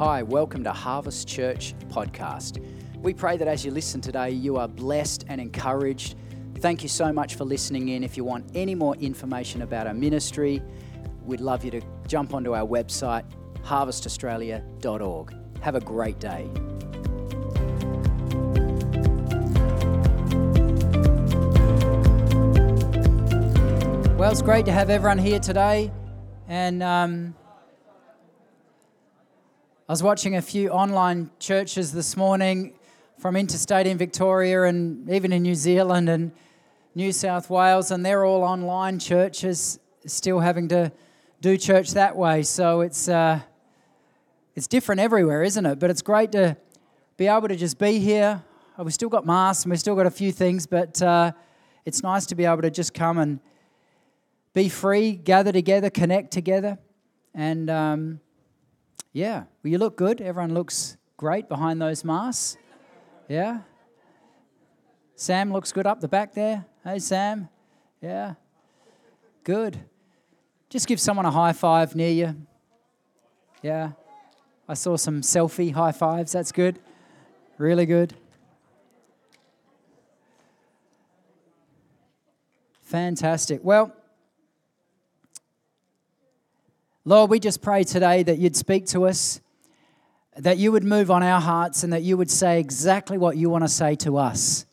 Hi, welcome to Harvest Church Podcast. We pray that as you listen today, you are blessed and encouraged. Thank you so much for listening in. If you want any more information about our ministry, we'd love you to jump onto our website, harvestaustralia.org. Have a great day. Well, it's great to have everyone here today. And um, I was watching a few online churches this morning from interstate in Victoria and even in New Zealand and New South Wales, and they're all online churches, still having to do church that way. So it's uh, it's different everywhere, isn't it? But it's great to be able to just be here. Oh, we've still got masks and we've still got a few things, but uh, it's nice to be able to just come and be free, gather together, connect together. And um, yeah, well, you look good. Everyone looks great behind those masks. Yeah. Sam looks good up the back there. Hey, Sam. Yeah. Good. Just give someone a high five near you. Yeah. I saw some selfie high fives. That's good. Really good. Fantastic. Well, Lord, we just pray today that you'd speak to us, that you would move on our hearts, and that you would say exactly what you want to say to us.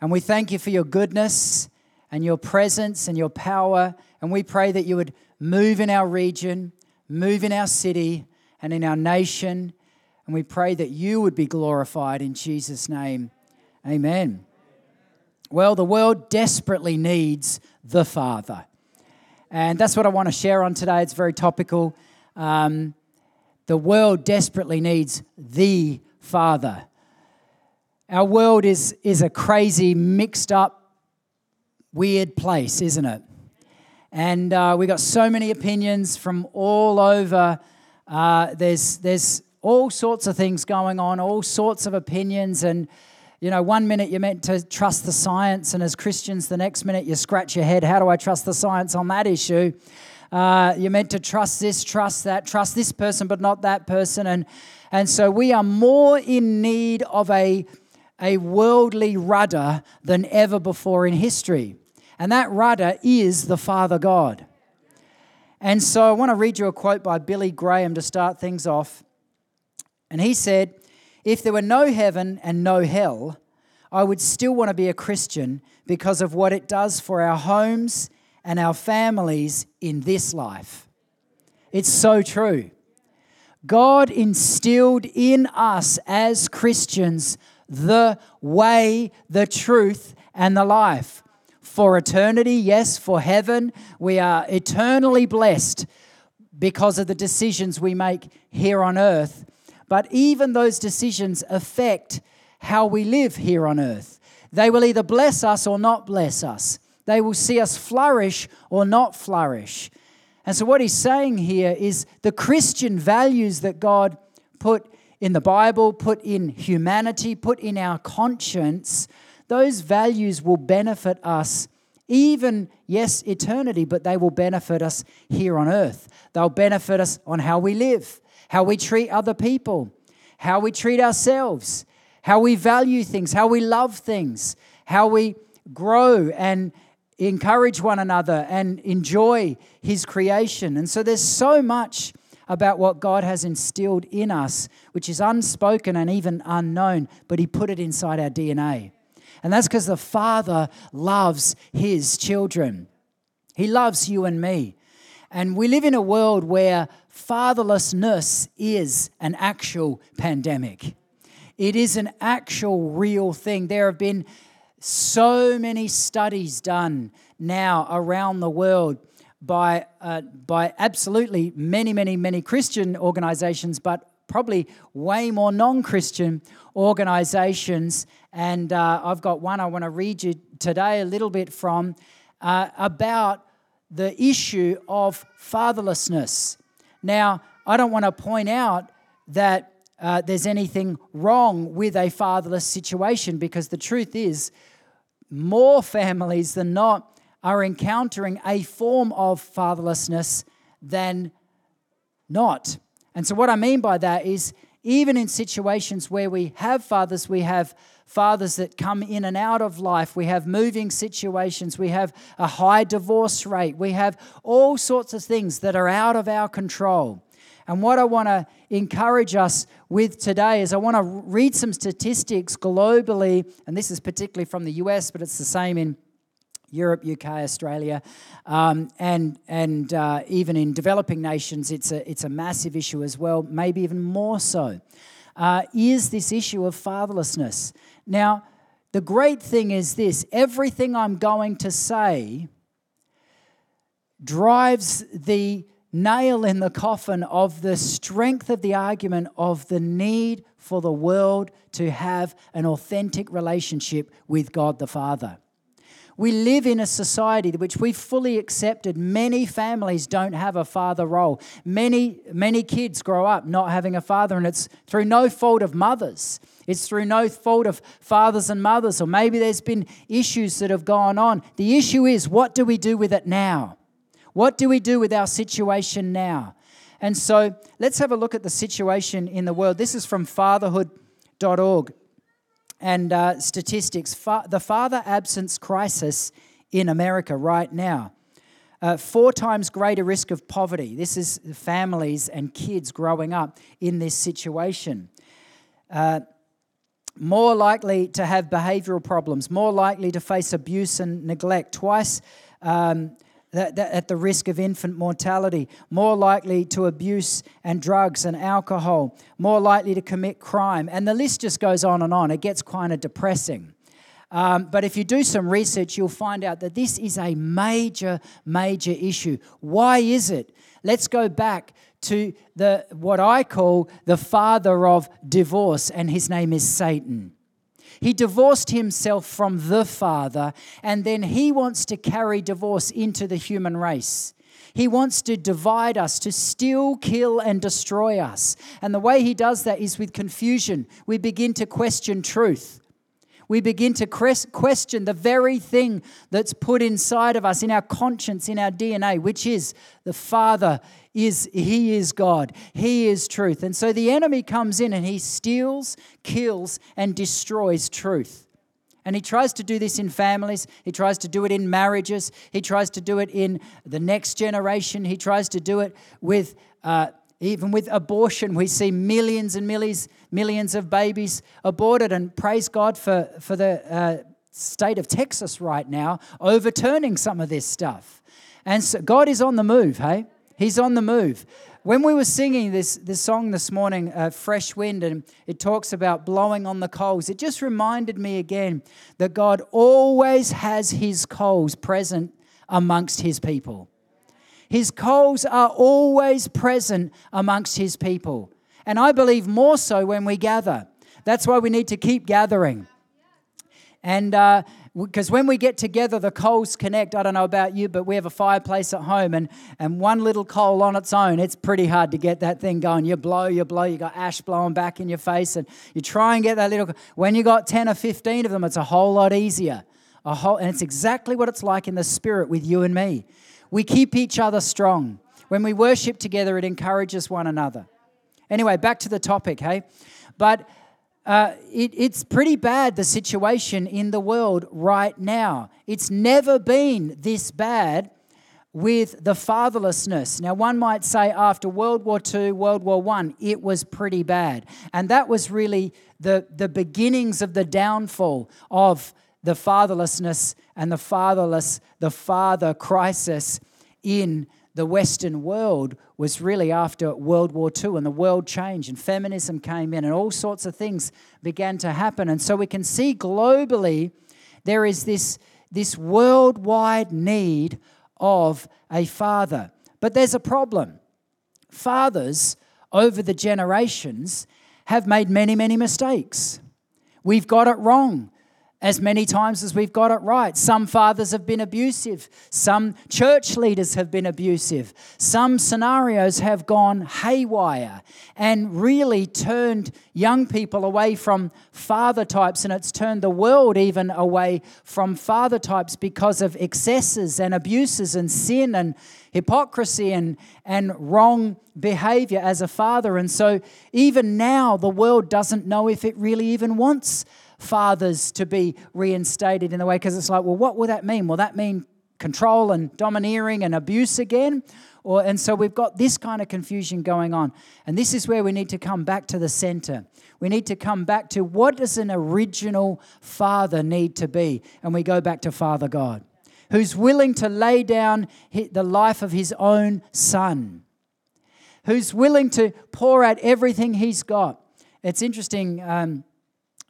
And we thank you for your goodness and your presence and your power. And we pray that you would move in our region, move in our city, and in our nation. And we pray that you would be glorified in Jesus' name. Amen. Well, the world desperately needs the Father. And that's what I want to share on today. It's very topical. Um, the world desperately needs the Father. Our world is, is a crazy, mixed up, weird place, isn't it? And uh, we got so many opinions from all over. Uh, there's, there's all sorts of things going on, all sorts of opinions. And you know, one minute you're meant to trust the science, and as Christians, the next minute you scratch your head, how do I trust the science on that issue? Uh, you're meant to trust this, trust that, trust this person, but not that person. And, and so we are more in need of a, a worldly rudder than ever before in history. And that rudder is the Father God. And so I want to read you a quote by Billy Graham to start things off. And he said, if there were no heaven and no hell, I would still want to be a Christian because of what it does for our homes and our families in this life. It's so true. God instilled in us as Christians the way, the truth, and the life. For eternity, yes, for heaven, we are eternally blessed because of the decisions we make here on earth. But even those decisions affect how we live here on earth. They will either bless us or not bless us. They will see us flourish or not flourish. And so, what he's saying here is the Christian values that God put in the Bible, put in humanity, put in our conscience, those values will benefit us even, yes, eternity, but they will benefit us here on earth. They'll benefit us on how we live how we treat other people, how we treat ourselves, how we value things, how we love things, how we grow and encourage one another and enjoy His creation. And so there's so much about what God has instilled in us, which is unspoken and even unknown, but He put it inside our DNA. And that's because the Father loves His children. He loves you and me. And we live in a world where fatherlessness is an actual pandemic. It is an actual real thing. There have been so many studies done now around the world by, uh, by absolutely many, many, many Christian organizations, but probably way more non Christian organizations. And uh, I've got one I want to read you today a little bit from uh, about the issue of fatherlessness. Now, I don't want to point out that uh, there's anything wrong with a fatherless situation because the truth is, more families than not are encountering a form of fatherlessness than not. And so, what I mean by that is, even in situations where we have fathers, we have fathers that come in and out of life, we have moving situations, we have a high divorce rate, we have all sorts of things that are out of our control. And what I want to encourage us with today is I want to read some statistics globally, and this is particularly from the US, but it's the same in Europe, UK, Australia, um, and and uh, even in developing nations, it's a it's a massive issue as well. Maybe even more so. Uh, is this issue of fatherlessness? Now, the great thing is this: everything I'm going to say drives the nail in the coffin of the strength of the argument of the need for the world to have an authentic relationship with God the Father. We live in a society which we've fully accepted. Many families don't have a father role. Many, many kids grow up not having a father, and it's through no fault of mothers. It's through no fault of fathers and mothers, or maybe there's been issues that have gone on. The issue is what do we do with it now? What do we do with our situation now? And so let's have a look at the situation in the world. This is from fatherhood.org and uh, statistics. Fa- the father absence crisis in America right now. Uh, four times greater risk of poverty. This is families and kids growing up in this situation. Uh, more likely to have behavioral problems, more likely to face abuse and neglect. Twice um, that, that at the risk of infant mortality, more likely to abuse and drugs and alcohol, more likely to commit crime. And the list just goes on and on. It gets kind of depressing. Um, but if you do some research, you'll find out that this is a major, major issue. Why is it? Let's go back to the what I call the father of divorce, and his name is Satan. He divorced himself from the Father, and then he wants to carry divorce into the human race. He wants to divide us, to steal, kill, and destroy us. And the way he does that is with confusion. We begin to question truth. We begin to question the very thing that's put inside of us, in our conscience, in our DNA, which is the Father is he is God. He is truth. And so the enemy comes in and he steals, kills and destroys truth. And he tries to do this in families. He tries to do it in marriages. He tries to do it in the next generation. He tries to do it with uh, even with abortion. We see millions and millions, millions of babies aborted. And praise God for, for the uh, state of Texas right now overturning some of this stuff. And so God is on the move, hey? He's on the move. When we were singing this, this song this morning, uh, Fresh Wind, and it talks about blowing on the coals, it just reminded me again that God always has his coals present amongst his people. His coals are always present amongst his people. And I believe more so when we gather. That's why we need to keep gathering. And uh, because when we get together, the coals connect. I don't know about you, but we have a fireplace at home, and, and one little coal on its own, it's pretty hard to get that thing going. You blow, you blow, you got ash blowing back in your face, and you try and get that little. When you got 10 or 15 of them, it's a whole lot easier. A whole, and it's exactly what it's like in the spirit with you and me. We keep each other strong. When we worship together, it encourages one another. Anyway, back to the topic, hey? But uh, it, it's pretty bad, the situation in the world right now. It's never been this bad with the fatherlessness. Now, one might say after World War II, World War I, it was pretty bad. And that was really the, the beginnings of the downfall of the fatherlessness and the fatherless, the father crisis in the Western world was really after World War II and the world changed and feminism came in and all sorts of things began to happen. And so we can see globally there is this, this worldwide need of a father. But there's a problem. Fathers over the generations have made many, many mistakes. We've got it wrong. As many times as we've got it right. Some fathers have been abusive. Some church leaders have been abusive. Some scenarios have gone haywire and really turned young people away from father types, and it's turned the world even away from father types because of excesses and abuses and sin and hypocrisy and, and wrong behavior as a father. And so, even now, the world doesn't know if it really even wants fathers to be reinstated in the way because it's like, well, what will that mean? Will that mean control and domineering and abuse again? Or, and so we've got this kind of confusion going on. And this is where we need to come back to the center. We need to come back to what does an original father need to be? And we go back to Father God, who's willing to lay down the life of his own son, who's willing to pour out everything he's got. It's interesting. Um,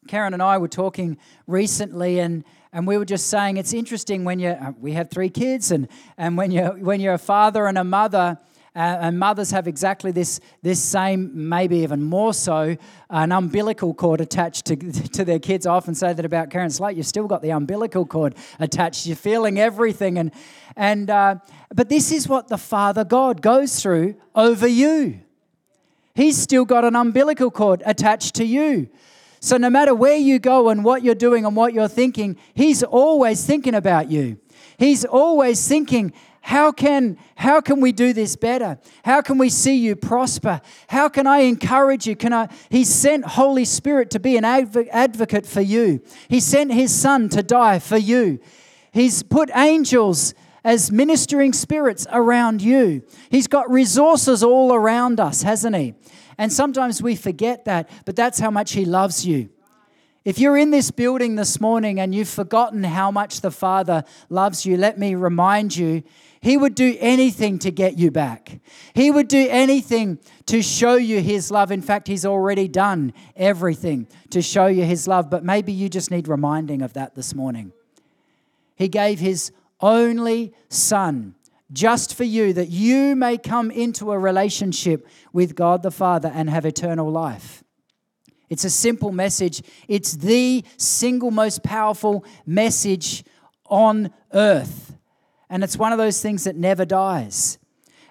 Karen and I were talking recently, and, and we were just saying it's interesting when you uh, we have three kids, and, and when you when you're a father and a mother, uh, and mothers have exactly this this same, maybe even more so, an umbilical cord attached to, to their kids. I often say that about Karen Slate. You've still got the umbilical cord attached. You're feeling everything, and and uh, but this is what the Father God goes through over you. He's still got an umbilical cord attached to you. So, no matter where you go and what you're doing and what you're thinking, He's always thinking about you. He's always thinking, how can, how can we do this better? How can we see you prosper? How can I encourage you? Can I? He sent Holy Spirit to be an adv- advocate for you. He sent His Son to die for you. He's put angels as ministering spirits around you. He's got resources all around us, hasn't He? And sometimes we forget that, but that's how much He loves you. If you're in this building this morning and you've forgotten how much the Father loves you, let me remind you He would do anything to get you back. He would do anything to show you His love. In fact, He's already done everything to show you His love, but maybe you just need reminding of that this morning. He gave His only Son just for you, that you may come into a relationship with God the Father and have eternal life. It's a simple message. It's the single most powerful message on earth. And it's one of those things that never dies.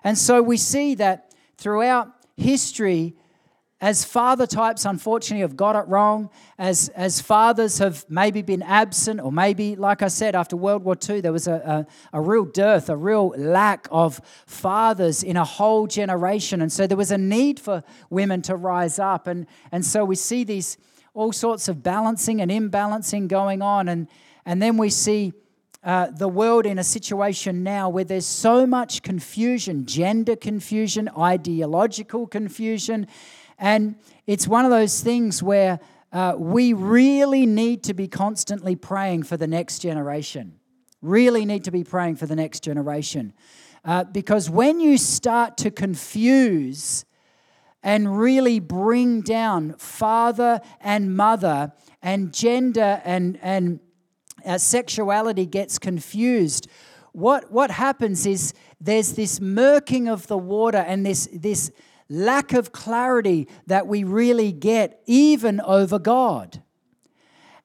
And so we see that throughout history, as father types unfortunately have got it wrong, as, as fathers have maybe been absent, or maybe, like I said, after World War II, there was a, a, a, real dearth, a real lack of fathers in a whole generation. And so there was a need for women to rise up. And, and so we see these all sorts of balancing and imbalancing going on. And, and then we see uh, the world in a situation now where there's so much confusion gender confusion, ideological confusion and it's one of those things where uh, we really need to be constantly praying for the next generation. Really need to be praying for the next generation. Uh, because when you start to confuse and really bring down father and mother, and gender and, and uh, sexuality gets confused, what, what happens is there's this murking of the water and this, this lack of clarity that we really get even over God.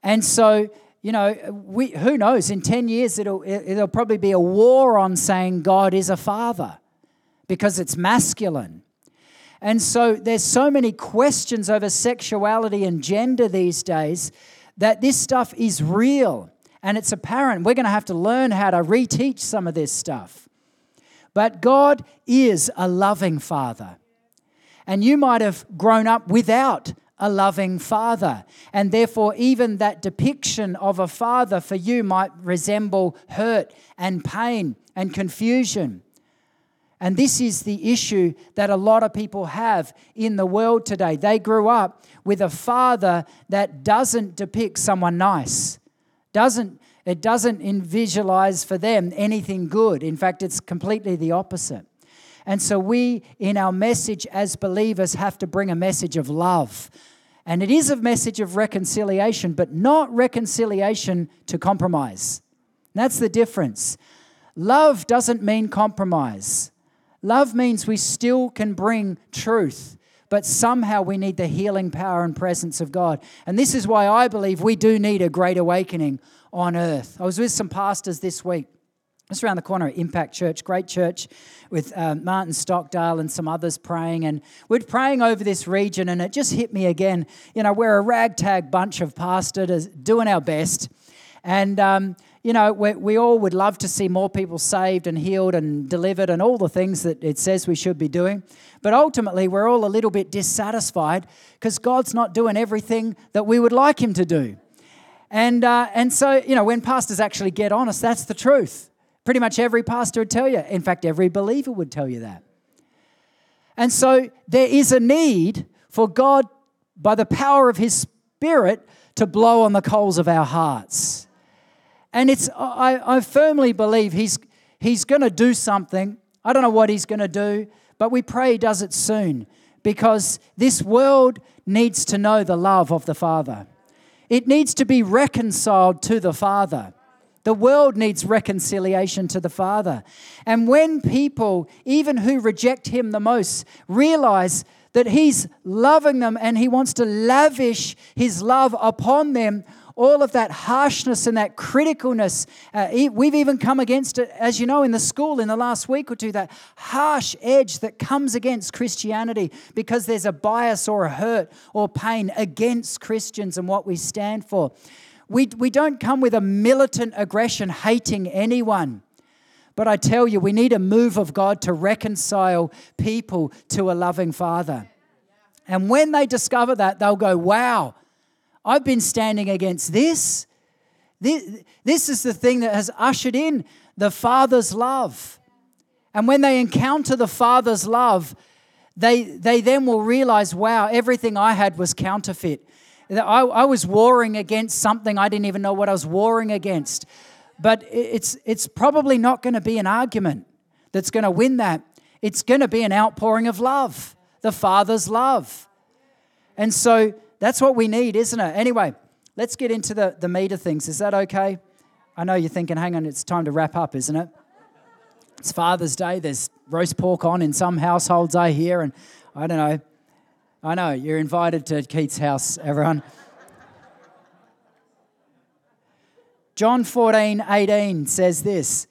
And so, you know, we, who knows, in 10 years it'll, it'll probably be a war on saying God is a father because it's masculine. And so there's so many questions over sexuality and gender these days that this stuff is real and it's apparent. We're going to have to learn how to reteach some of this stuff. But God is a loving father. And you might have grown up without a loving father. And therefore, even that depiction of a father for you might resemble hurt and pain and confusion. And this is the issue that a lot of people have in the world today. They grew up with a father that doesn't depict someone nice, doesn't it doesn't visualize for them anything good. In fact, it's completely the opposite. And so we, in our message as believers, have to bring a message of love. And it is a message of reconciliation, but not reconciliation to compromise. That's the difference. Love doesn't mean compromise. Love means we still can bring truth, but somehow we need the healing power and presence of God. And this is why I believe we do need a great awakening on earth. I was with some pastors this week. Just around the corner Impact Church, great church with uh, Martin Stockdale and some others praying. And we're praying over this region, and it just hit me again. You know, we're a ragtag bunch of pastors doing our best. And, um, you know, we, we all would love to see more people saved and healed and delivered and all the things that it says we should be doing. But ultimately, we're all a little bit dissatisfied because God's not doing everything that we would like Him to do. And, uh, and so, you know, when pastors actually get honest, that's the truth. Pretty much every pastor would tell you. In fact, every believer would tell you that. And so there is a need for God, by the power of His Spirit, to blow on the coals of our hearts. And it's, I, I firmly believe he's, he's going to do something. I don't know what he's going to do, but we pray he does it soon because this world needs to know the love of the Father. It needs to be reconciled to the Father. The world needs reconciliation to the Father. And when people, even who reject Him the most, realize that He's loving them and He wants to lavish His love upon them, all of that harshness and that criticalness. Uh, we've even come against it, as you know, in the school in the last week or two, that harsh edge that comes against Christianity because there's a bias or a hurt or pain against Christians and what we stand for. We, we don't come with a militant aggression hating anyone. But I tell you, we need a move of God to reconcile people to a loving Father. And when they discover that, they'll go, wow, I've been standing against this. This, this is the thing that has ushered in the Father's love. And when they encounter the Father's love, they, they then will realize, wow, everything I had was counterfeit. I, I was warring against something I didn't even know what I was warring against. But it's, it's probably not going to be an argument that's going to win that. It's going to be an outpouring of love, the Father's love. And so that's what we need, isn't it? Anyway, let's get into the, the meat of things. Is that okay? I know you're thinking, hang on, it's time to wrap up, isn't it? It's Father's Day. There's roast pork on in some households, I hear, and I don't know. I know, you're invited to Keith's house, everyone. John 14, 18 says this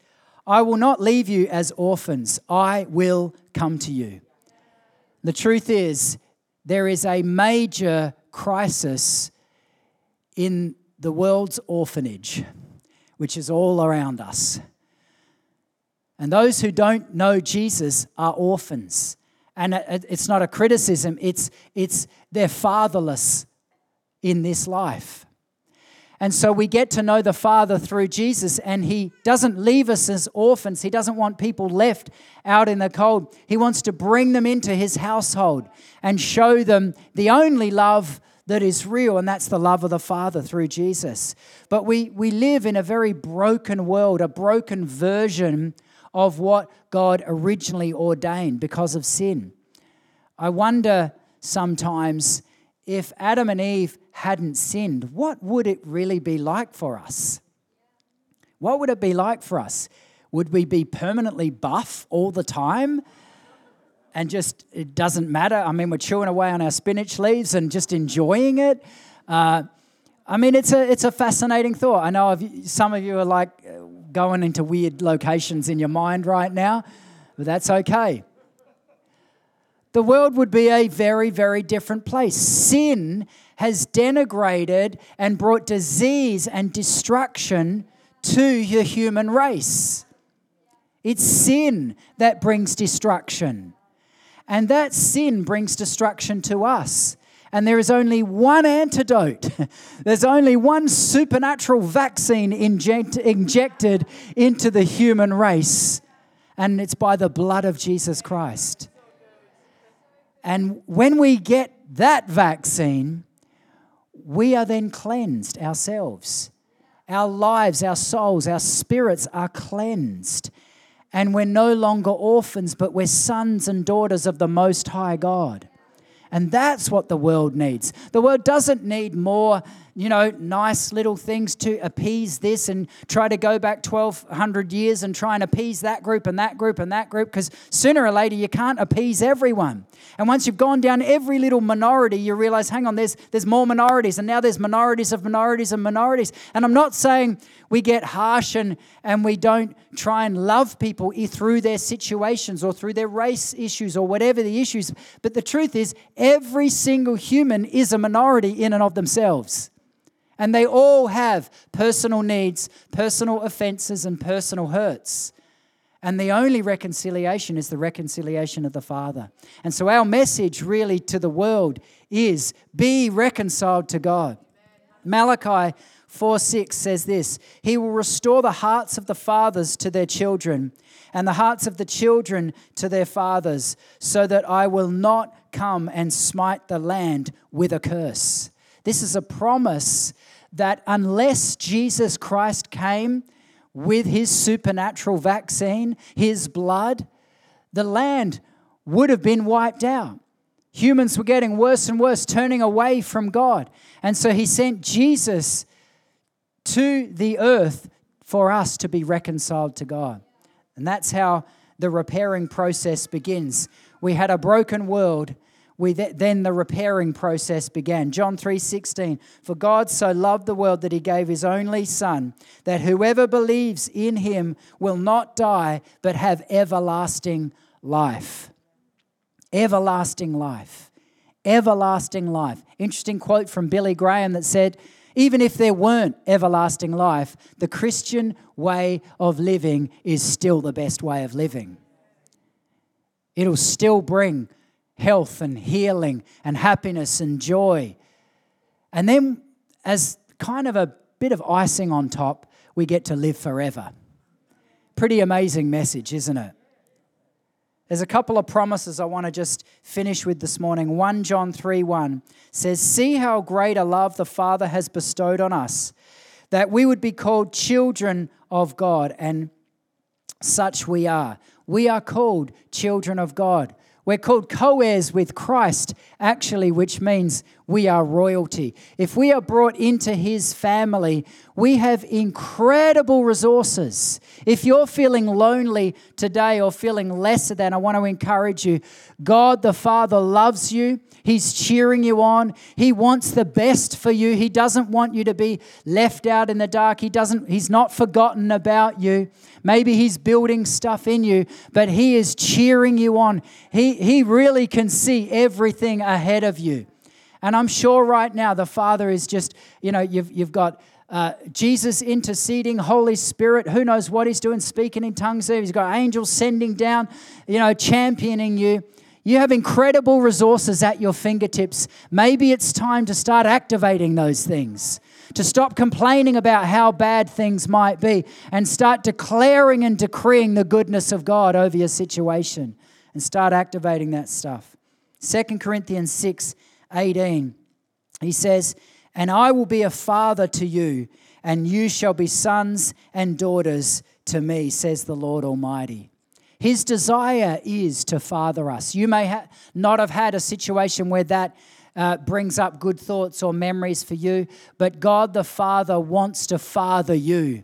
I will not leave you as orphans, I will come to you. The truth is, there is a major crisis in the world's orphanage, which is all around us. And those who don't know Jesus are orphans. And it's not a criticism, it's, it's they're fatherless in this life. And so we get to know the Father through Jesus, and He doesn't leave us as orphans. He doesn't want people left out in the cold. He wants to bring them into His household and show them the only love that is real, and that's the love of the Father through Jesus. But we, we live in a very broken world, a broken version of what God originally ordained because of sin. I wonder sometimes if Adam and Eve hadn't sinned, what would it really be like for us? What would it be like for us? Would we be permanently buff all the time? And just, it doesn't matter. I mean, we're chewing away on our spinach leaves and just enjoying it. Uh, I mean, it's a, it's a fascinating thought. I know some of you are like going into weird locations in your mind right now, but that's okay the world would be a very, very different place. Sin has denigrated and brought disease and destruction to the human race. It's sin that brings destruction. And that sin brings destruction to us. And there is only one antidote. There's only one supernatural vaccine inject, injected into the human race, and it's by the blood of Jesus Christ. And when we get that vaccine, we are then cleansed ourselves. Our lives, our souls, our spirits are cleansed. And we're no longer orphans, but we're sons and daughters of the Most High God. And that's what the world needs. The world doesn't need more you know, nice little things to appease this and try to go back 1200 years and try and appease that group and that group and that group because sooner or later you can't appease everyone. And once you've gone down every little minority, you realize, hang on, there's, there's more minorities and now there's minorities of minorities and minorities. And I'm not saying we get harsh and, and we don't try and love people through their situations or through their race issues or whatever the issues. But the truth is, every single human is a minority in and of themselves. And they all have personal needs, personal offenses, and personal hurts. And the only reconciliation is the reconciliation of the Father. And so, our message really to the world is be reconciled to God. Malachi 4 6 says this He will restore the hearts of the fathers to their children, and the hearts of the children to their fathers, so that I will not come and smite the land with a curse. This is a promise that unless Jesus Christ came with his supernatural vaccine, his blood, the land would have been wiped out. Humans were getting worse and worse, turning away from God. And so he sent Jesus to the earth for us to be reconciled to God. And that's how the repairing process begins. We had a broken world we th- then the repairing process began. John 3:16 For God so loved the world that he gave his only son that whoever believes in him will not die but have everlasting life. Everlasting life. Everlasting life. Interesting quote from Billy Graham that said even if there weren't everlasting life, the Christian way of living is still the best way of living. It'll still bring health and healing and happiness and joy. And then, as kind of a bit of icing on top, we get to live forever. Pretty amazing message, isn't it? There's a couple of promises I want to just finish with this morning. 1 John 3 1 says, See how great a love the Father has bestowed on us, that we would be called children of God, and such we are. We are called children of God. We're called co heirs with Christ, actually, which means we are royalty. If we are brought into his family, we have incredible resources. If you're feeling lonely today or feeling lesser than, I want to encourage you. God the Father loves you. He's cheering you on. He wants the best for you. He doesn't want you to be left out in the dark. He doesn't he's not forgotten about you. Maybe he's building stuff in you, but he is cheering you on. He he really can see everything ahead of you. And I'm sure right now the Father is just, you know, you've you've got uh, Jesus interceding, Holy Spirit, who knows what he's doing, speaking in tongues. He's got angels sending down, you know, championing you. You have incredible resources at your fingertips. Maybe it's time to start activating those things, to stop complaining about how bad things might be, and start declaring and decreeing the goodness of God over your situation and start activating that stuff. 2 Corinthians 6 18, he says, And I will be a father to you, and you shall be sons and daughters to me, says the Lord Almighty. His desire is to father us. You may ha- not have had a situation where that uh, brings up good thoughts or memories for you, but God the Father wants to father you.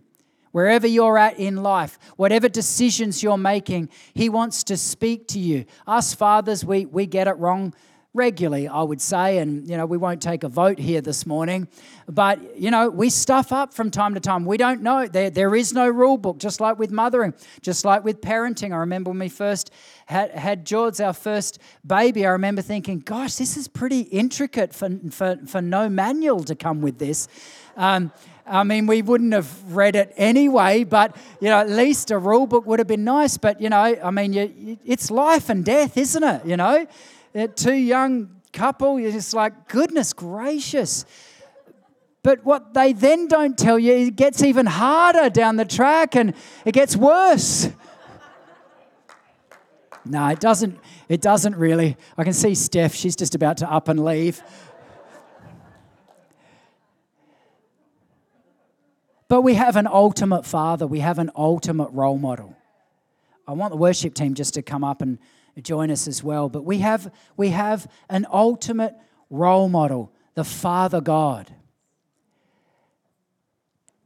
Wherever you're at in life, whatever decisions you're making, He wants to speak to you. Us fathers, we, we get it wrong regularly, I would say. And, you know, we won't take a vote here this morning. But, you know, we stuff up from time to time. We don't know. There, there is no rule book, just like with mothering, just like with parenting. I remember when we first had, had George, our first baby, I remember thinking, gosh, this is pretty intricate for, for, for no manual to come with this. Um, I mean, we wouldn't have read it anyway, but you know, at least a rule book would have been nice. But you know, I mean, you, it's life and death, isn't it? You know, two young couple, you're just like, goodness gracious. But what they then don't tell you, it gets even harder down the track and it gets worse. no, it doesn't. It doesn't really. I can see Steph, she's just about to up and leave. But we have an ultimate father, we have an ultimate role model. I want the worship team just to come up and join us as well. But we have, we have an ultimate role model, the Father God.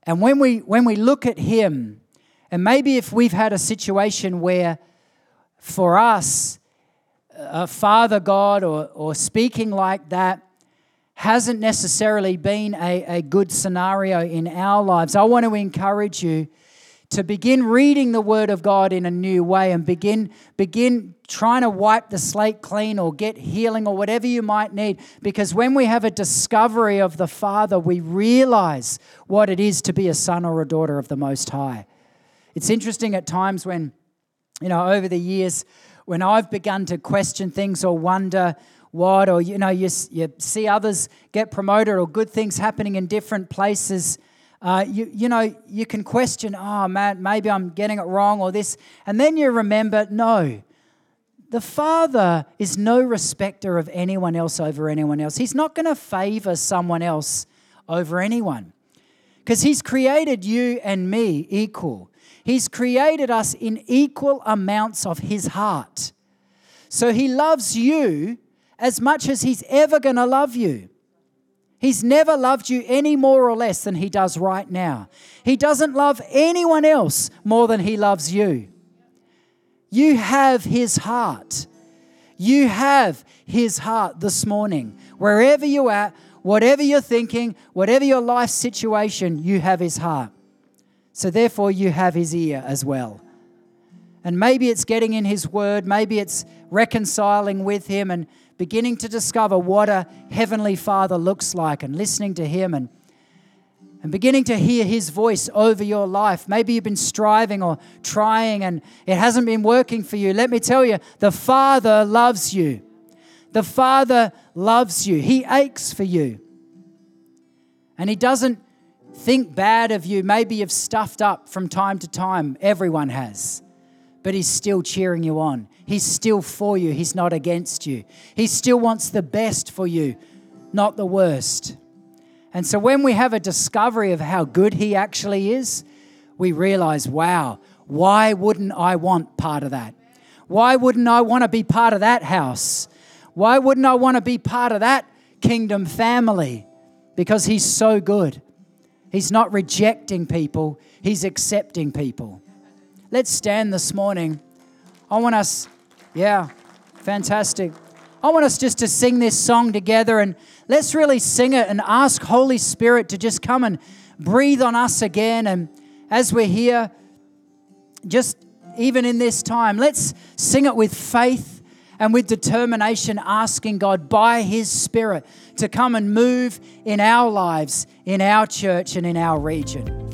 And when we, when we look at Him, and maybe if we've had a situation where for us, a Father God or, or speaking like that hasn't necessarily been a, a good scenario in our lives, I want to encourage you to begin reading the Word of God in a new way and begin, begin trying to wipe the slate clean or get healing or whatever you might need. Because when we have a discovery of the Father, we realize what it is to be a son or a daughter of the Most High. It's interesting at times when, you know, over the years, when I've begun to question things or wonder what, or, you know, you, you see others get promoted or good things happening in different places uh, you, you know, you can question, oh man, maybe I'm getting it wrong or this. And then you remember, no, the Father is no respecter of anyone else over anyone else. He's not going to favor someone else over anyone because He's created you and me equal. He's created us in equal amounts of His heart. So He loves you as much as He's ever going to love you. He's never loved you any more or less than he does right now. He doesn't love anyone else more than he loves you. You have his heart. You have his heart this morning. Wherever you're at, whatever you're thinking, whatever your life situation, you have his heart. So therefore, you have his ear as well. And maybe it's getting in his word, maybe it's reconciling with him and beginning to discover what a heavenly father looks like and listening to him and and beginning to hear his voice over your life. Maybe you've been striving or trying and it hasn't been working for you. Let me tell you, the Father loves you. The Father loves you. He aches for you. And he doesn't think bad of you. Maybe you've stuffed up from time to time. Everyone has. But he's still cheering you on. He's still for you, He's not against you. He still wants the best for you, not the worst. And so when we have a discovery of how good He actually is, we realize, wow, why wouldn't I want part of that? Why wouldn't I want to be part of that house? Why wouldn't I want to be part of that kingdom family? Because He's so good. He's not rejecting people, He's accepting people. Let's stand this morning. I want us yeah, fantastic. I want us just to sing this song together and let's really sing it and ask Holy Spirit to just come and breathe on us again. And as we're here, just even in this time, let's sing it with faith and with determination, asking God by His Spirit to come and move in our lives, in our church, and in our region.